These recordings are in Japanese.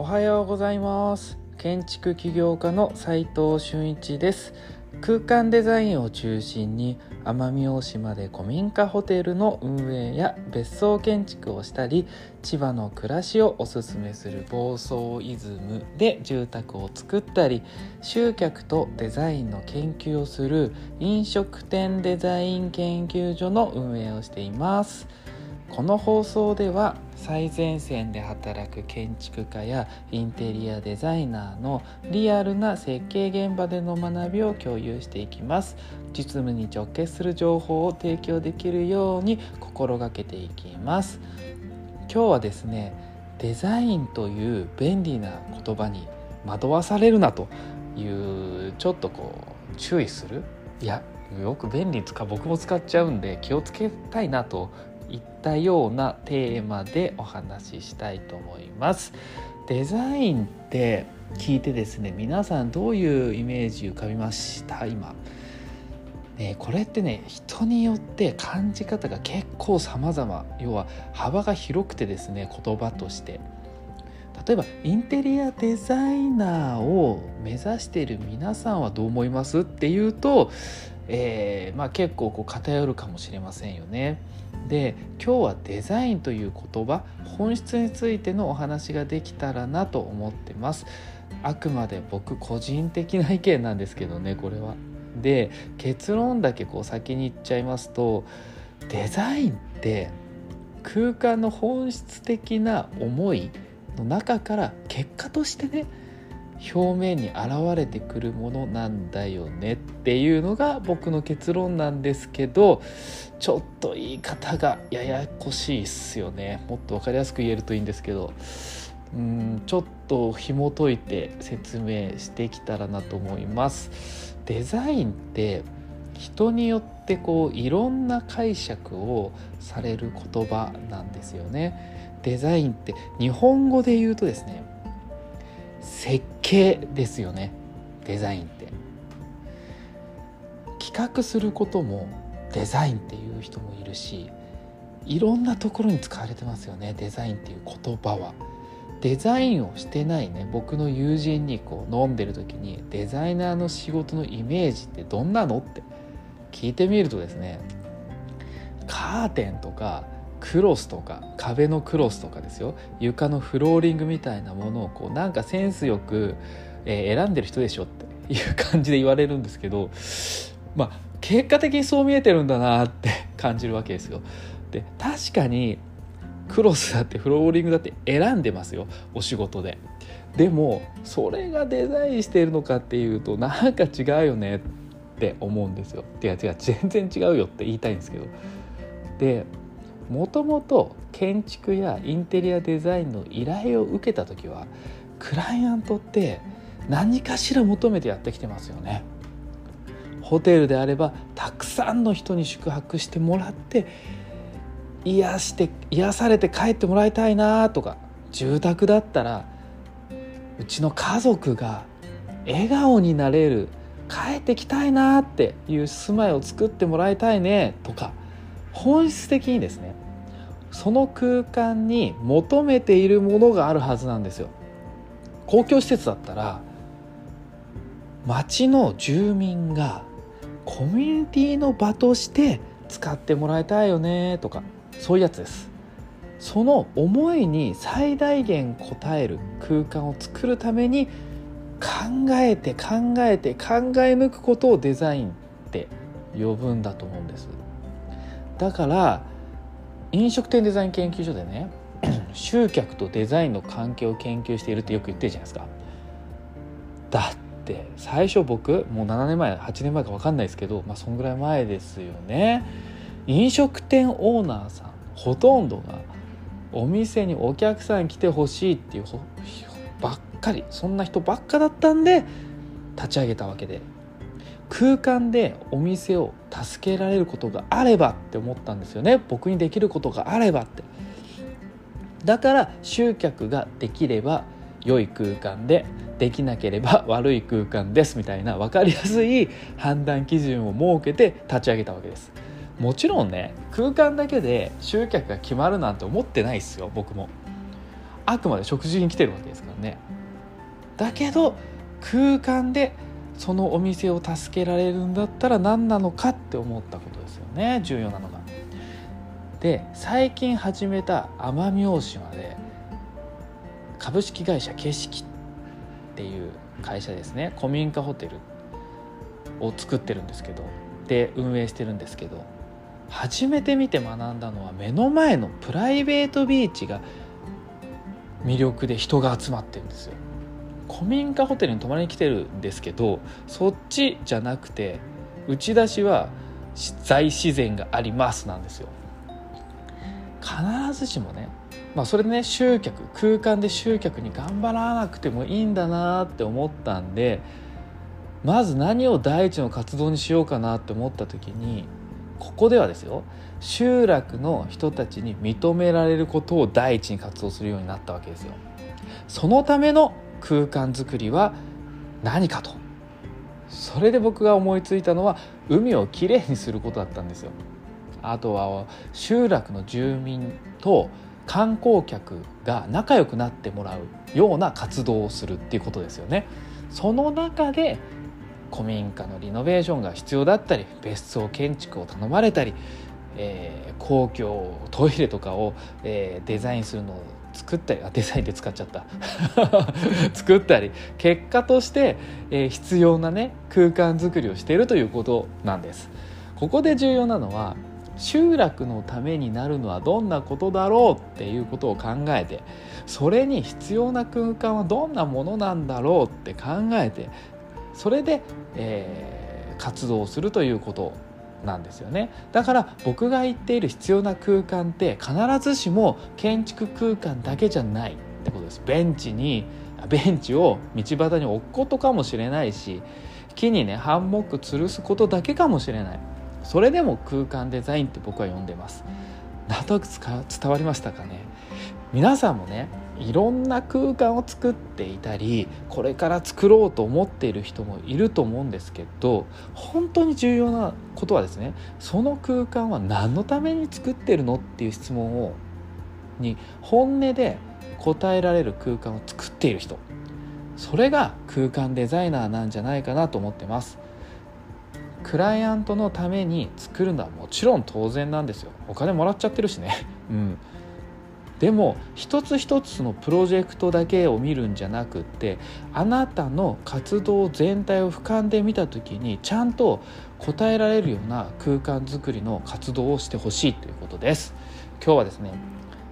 おはようございます。建築起業家の斉藤俊一です。空間デザインを中心に奄美大島で古民家ホテルの運営や別荘建築をしたり千葉の暮らしをおすすめする房総イズムで住宅を作ったり集客とデザインの研究をする飲食店デザイン研究所の運営をしています。この放送では最前線で働く建築家やインテリアデザイナーのリアルな設計現場での学びを共有していきます。実務に直結する情報を提供できるように心がけていきます。今日はですねデザインという便利な言葉に惑わされるなというちょっとこう注意する？いやよく便利使う僕も使っちゃうんで気をつけたいなといったようなテーマでお話ししたいと思います。デザインって聞いてですね皆さんどういうイメージ浮かびました？今、ね、これってね人によって感じ方が結構様々。要は幅が広くてですね言葉として。例えばインテリアデザイナーを目指している皆さんはどう思います？っていうと、えー、まあ、結構こう偏るかもしれませんよね。で今日はデザインという言葉本質についてのお話ができたらなと思ってますあくまで僕個人的な意見なんですけどねこれはで結論だけこう先に言っちゃいますとデザインって空間の本質的な思いの中から結果としてね表面に現れてくるものなんだよねっていうのが僕の結論なんですけどちょっと言い方がややこしいっすよね。もっと分かりやすく言えるといいんですけど。うんちょっと紐解いて説明してきたらなと思います。デザインって人によってこういろんな解釈をされる言葉なんですよね。デザインって日本語で言うとですね設計ですよね。デザインって。企画することもデザインっていう人もいるしいろんなところに使われてますよね。デザインっていう言葉は。デザインをしてないね僕の友人にこう飲んでる時にデザイナーの仕事のイメージってどんなのって聞いてみるとですねカーテンとかクロスとか壁のクロスとかですよ床のフローリングみたいなものをこうなんかセンスよく、え、選んでる人でしょっていう感じで言われるんですけどまあ結果的にそう見えてるんだなって 感じるわけですよ。で確かにクロスだってフローリングだって選んでますよお仕事で。でもそれがデザインしてるのかっていうとなんか違うよねって思うんですよ。いや違う全然違うよって言いたいんですけど。でもともと建築やインテリアデザインの依頼を受けた時はクライアントって何かしら求めてやってきてますよね。ホテルであればたくさんの人に宿泊してもらって癒して癒されて帰ってもらいたいなとか住宅だったらうちの家族が笑顔になれる帰ってきたいなっていう住まいを作ってもらいたいねとか本質的にですねその空間に求めているものがあるはずなんですよ。公共施設だったら町の住民がコミュニティの場として使ってもらいたいよねとかそういうやつです。その思いに最大限応える空間を作るために考えて考えて考え抜くことをデザインって呼ぶんだと思うんです。だから飲食店デザイン研究所でね 集客とデザインの関係を研究しているってよく言ってるじゃないですか。だって最初僕もう7年前8年前か分かんないですけどまあそんぐらい前ですよね。飲食店オーナーさんほとんどがお店にお客さん来てほしいっていうばっかりそんな人ばっかだったんで立ち上げたわけで。空間でお店を助けられることがあればって思ったんですよね。僕にできることがあればって。だから集客ができれば良い空間でできなければ悪い空間ですみたいな分かりやすい判断基準を設けて立ち上げたわけです。もちろんね空間だけで集客が決まるなんて思ってないですよ僕も。あくまで食事に来てるわけですからね。だけど空間でそのお店を助けられるんだったら何なのかって思ったことですよね重要なのが。で最近始めた奄美大島で株式会社景色っていう会社ですね古民家ホテルを作ってるんですけどで運営してるんですけど初めて見て学んだのは目の前のプライベートビーチが魅力で人が集まってるんですよ古民家ホテルに泊まりに来てるんですけどそっちじゃなくて打ち出しは大自然がありますなんですよ必ずしもねまあそれでね集客空間で集客に頑張らなくてもいいんだなって思ったんでまず何を第一の活動にしようかなって思った時にここではですよ集落の人たちに認められることを第一に活動するようになったわけですよ。そのための空間づくりは何かとそれで僕が思いついたのは海をきれいにすることだったんですよ。あとは集落の住民と観光客が仲良くなってもらうような活動をするっていうことですよね。その中で古民家のリノベーションが必要だったり別荘建築を頼まれたり、えー、公共トイレとかを、えー、デザインするのを作ったりあデザインで使っちゃった。作ったり。結果として、えー、必要なね空間づくりをしているということなんです。ここで重要なのは集落のためになるのはどんなことだろうっていうことを考えてそれに必要な空間はどんなものなんだろうって考えてそれで、えー、活動するということなんですよね。だから僕が言っている必要な空間って必ずしも建築空間だけじゃないってことです。ベンチにベンチを道端に置くことかもしれないし木にねハンモック吊るすことだけかもしれない。それでも空間デザインって僕は呼んでます。なんとなく伝わりましたかね？皆さんもねいろんな空間を作っていたりこれから作ろうと思っている人もいると思うんですけど本当に重要なことはですねその空間は何のために作ってるのっていう質問をに本音で答えられる空間を作っている人。それが空間デザイナーなんじゃないかなと思ってます。クライアントのために作るのはもちろん当然なんですよ。お金もらっちゃってるしね。うん。でも一つ一つのプロジェクトだけを見るんじゃなくってあなたの活動全体を俯瞰で見た時にちゃんと答えられるような空間づくりの活動をしてほしいということです。今日はですね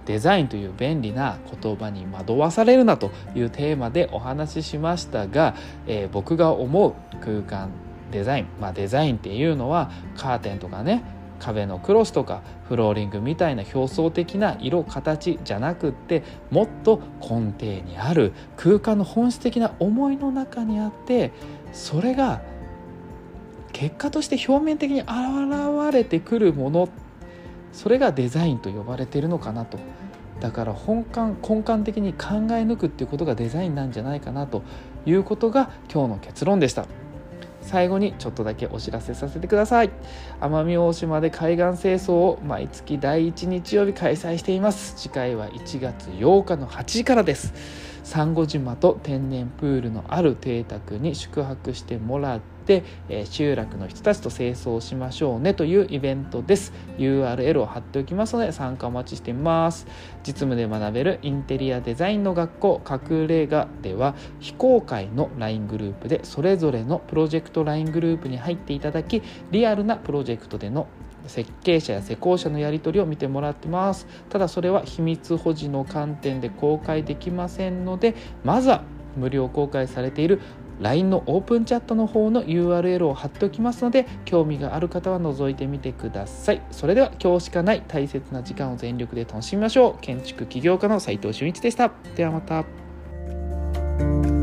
デザインという便利な言葉に惑わされるなというテーマでお話ししましたが、えー、僕が思う空間デザインまあデザインっていうのはカーテンとかね壁のクロスとかフローリングみたいな表層的な色形じゃなくってもっと根底にある空間の本質的な思いの中にあってそれが結果として表面的に現れてくるものそれがデザインと呼ばれているのかなとだから本幹根幹的に考え抜くっていうことがデザインなんじゃないかなということが今日の結論でした。最後にちょっとだけお知らせさせてください。奄美大島で海岸清掃を毎月第1日曜日開催しています。次回は1月8日の8時からです。サンゴ島と天然プールのある邸宅に宿泊してもらって、えー、集落の人たちと清掃しましょうねというイベントです。URL を貼っておきますので参加お待ちしています。実務で学べるインテリアデザインの学校隠れ家では非公開の LINE グループでそれぞれのプロジェクト LINE グループに入っていただきリアルなプロジェクトでの設計者や施工者のやり取りを見てもらってます。ただそれは秘密保持の観点で公開できませんのでまずは無料公開されている LINE のオープンチャットの方の URL を貼っておきますので興味がある方は覗いてみてください。それでは今日しかない大切な時間を全力で楽しみましょう。建築起業家の斉藤俊一でした。ではまた。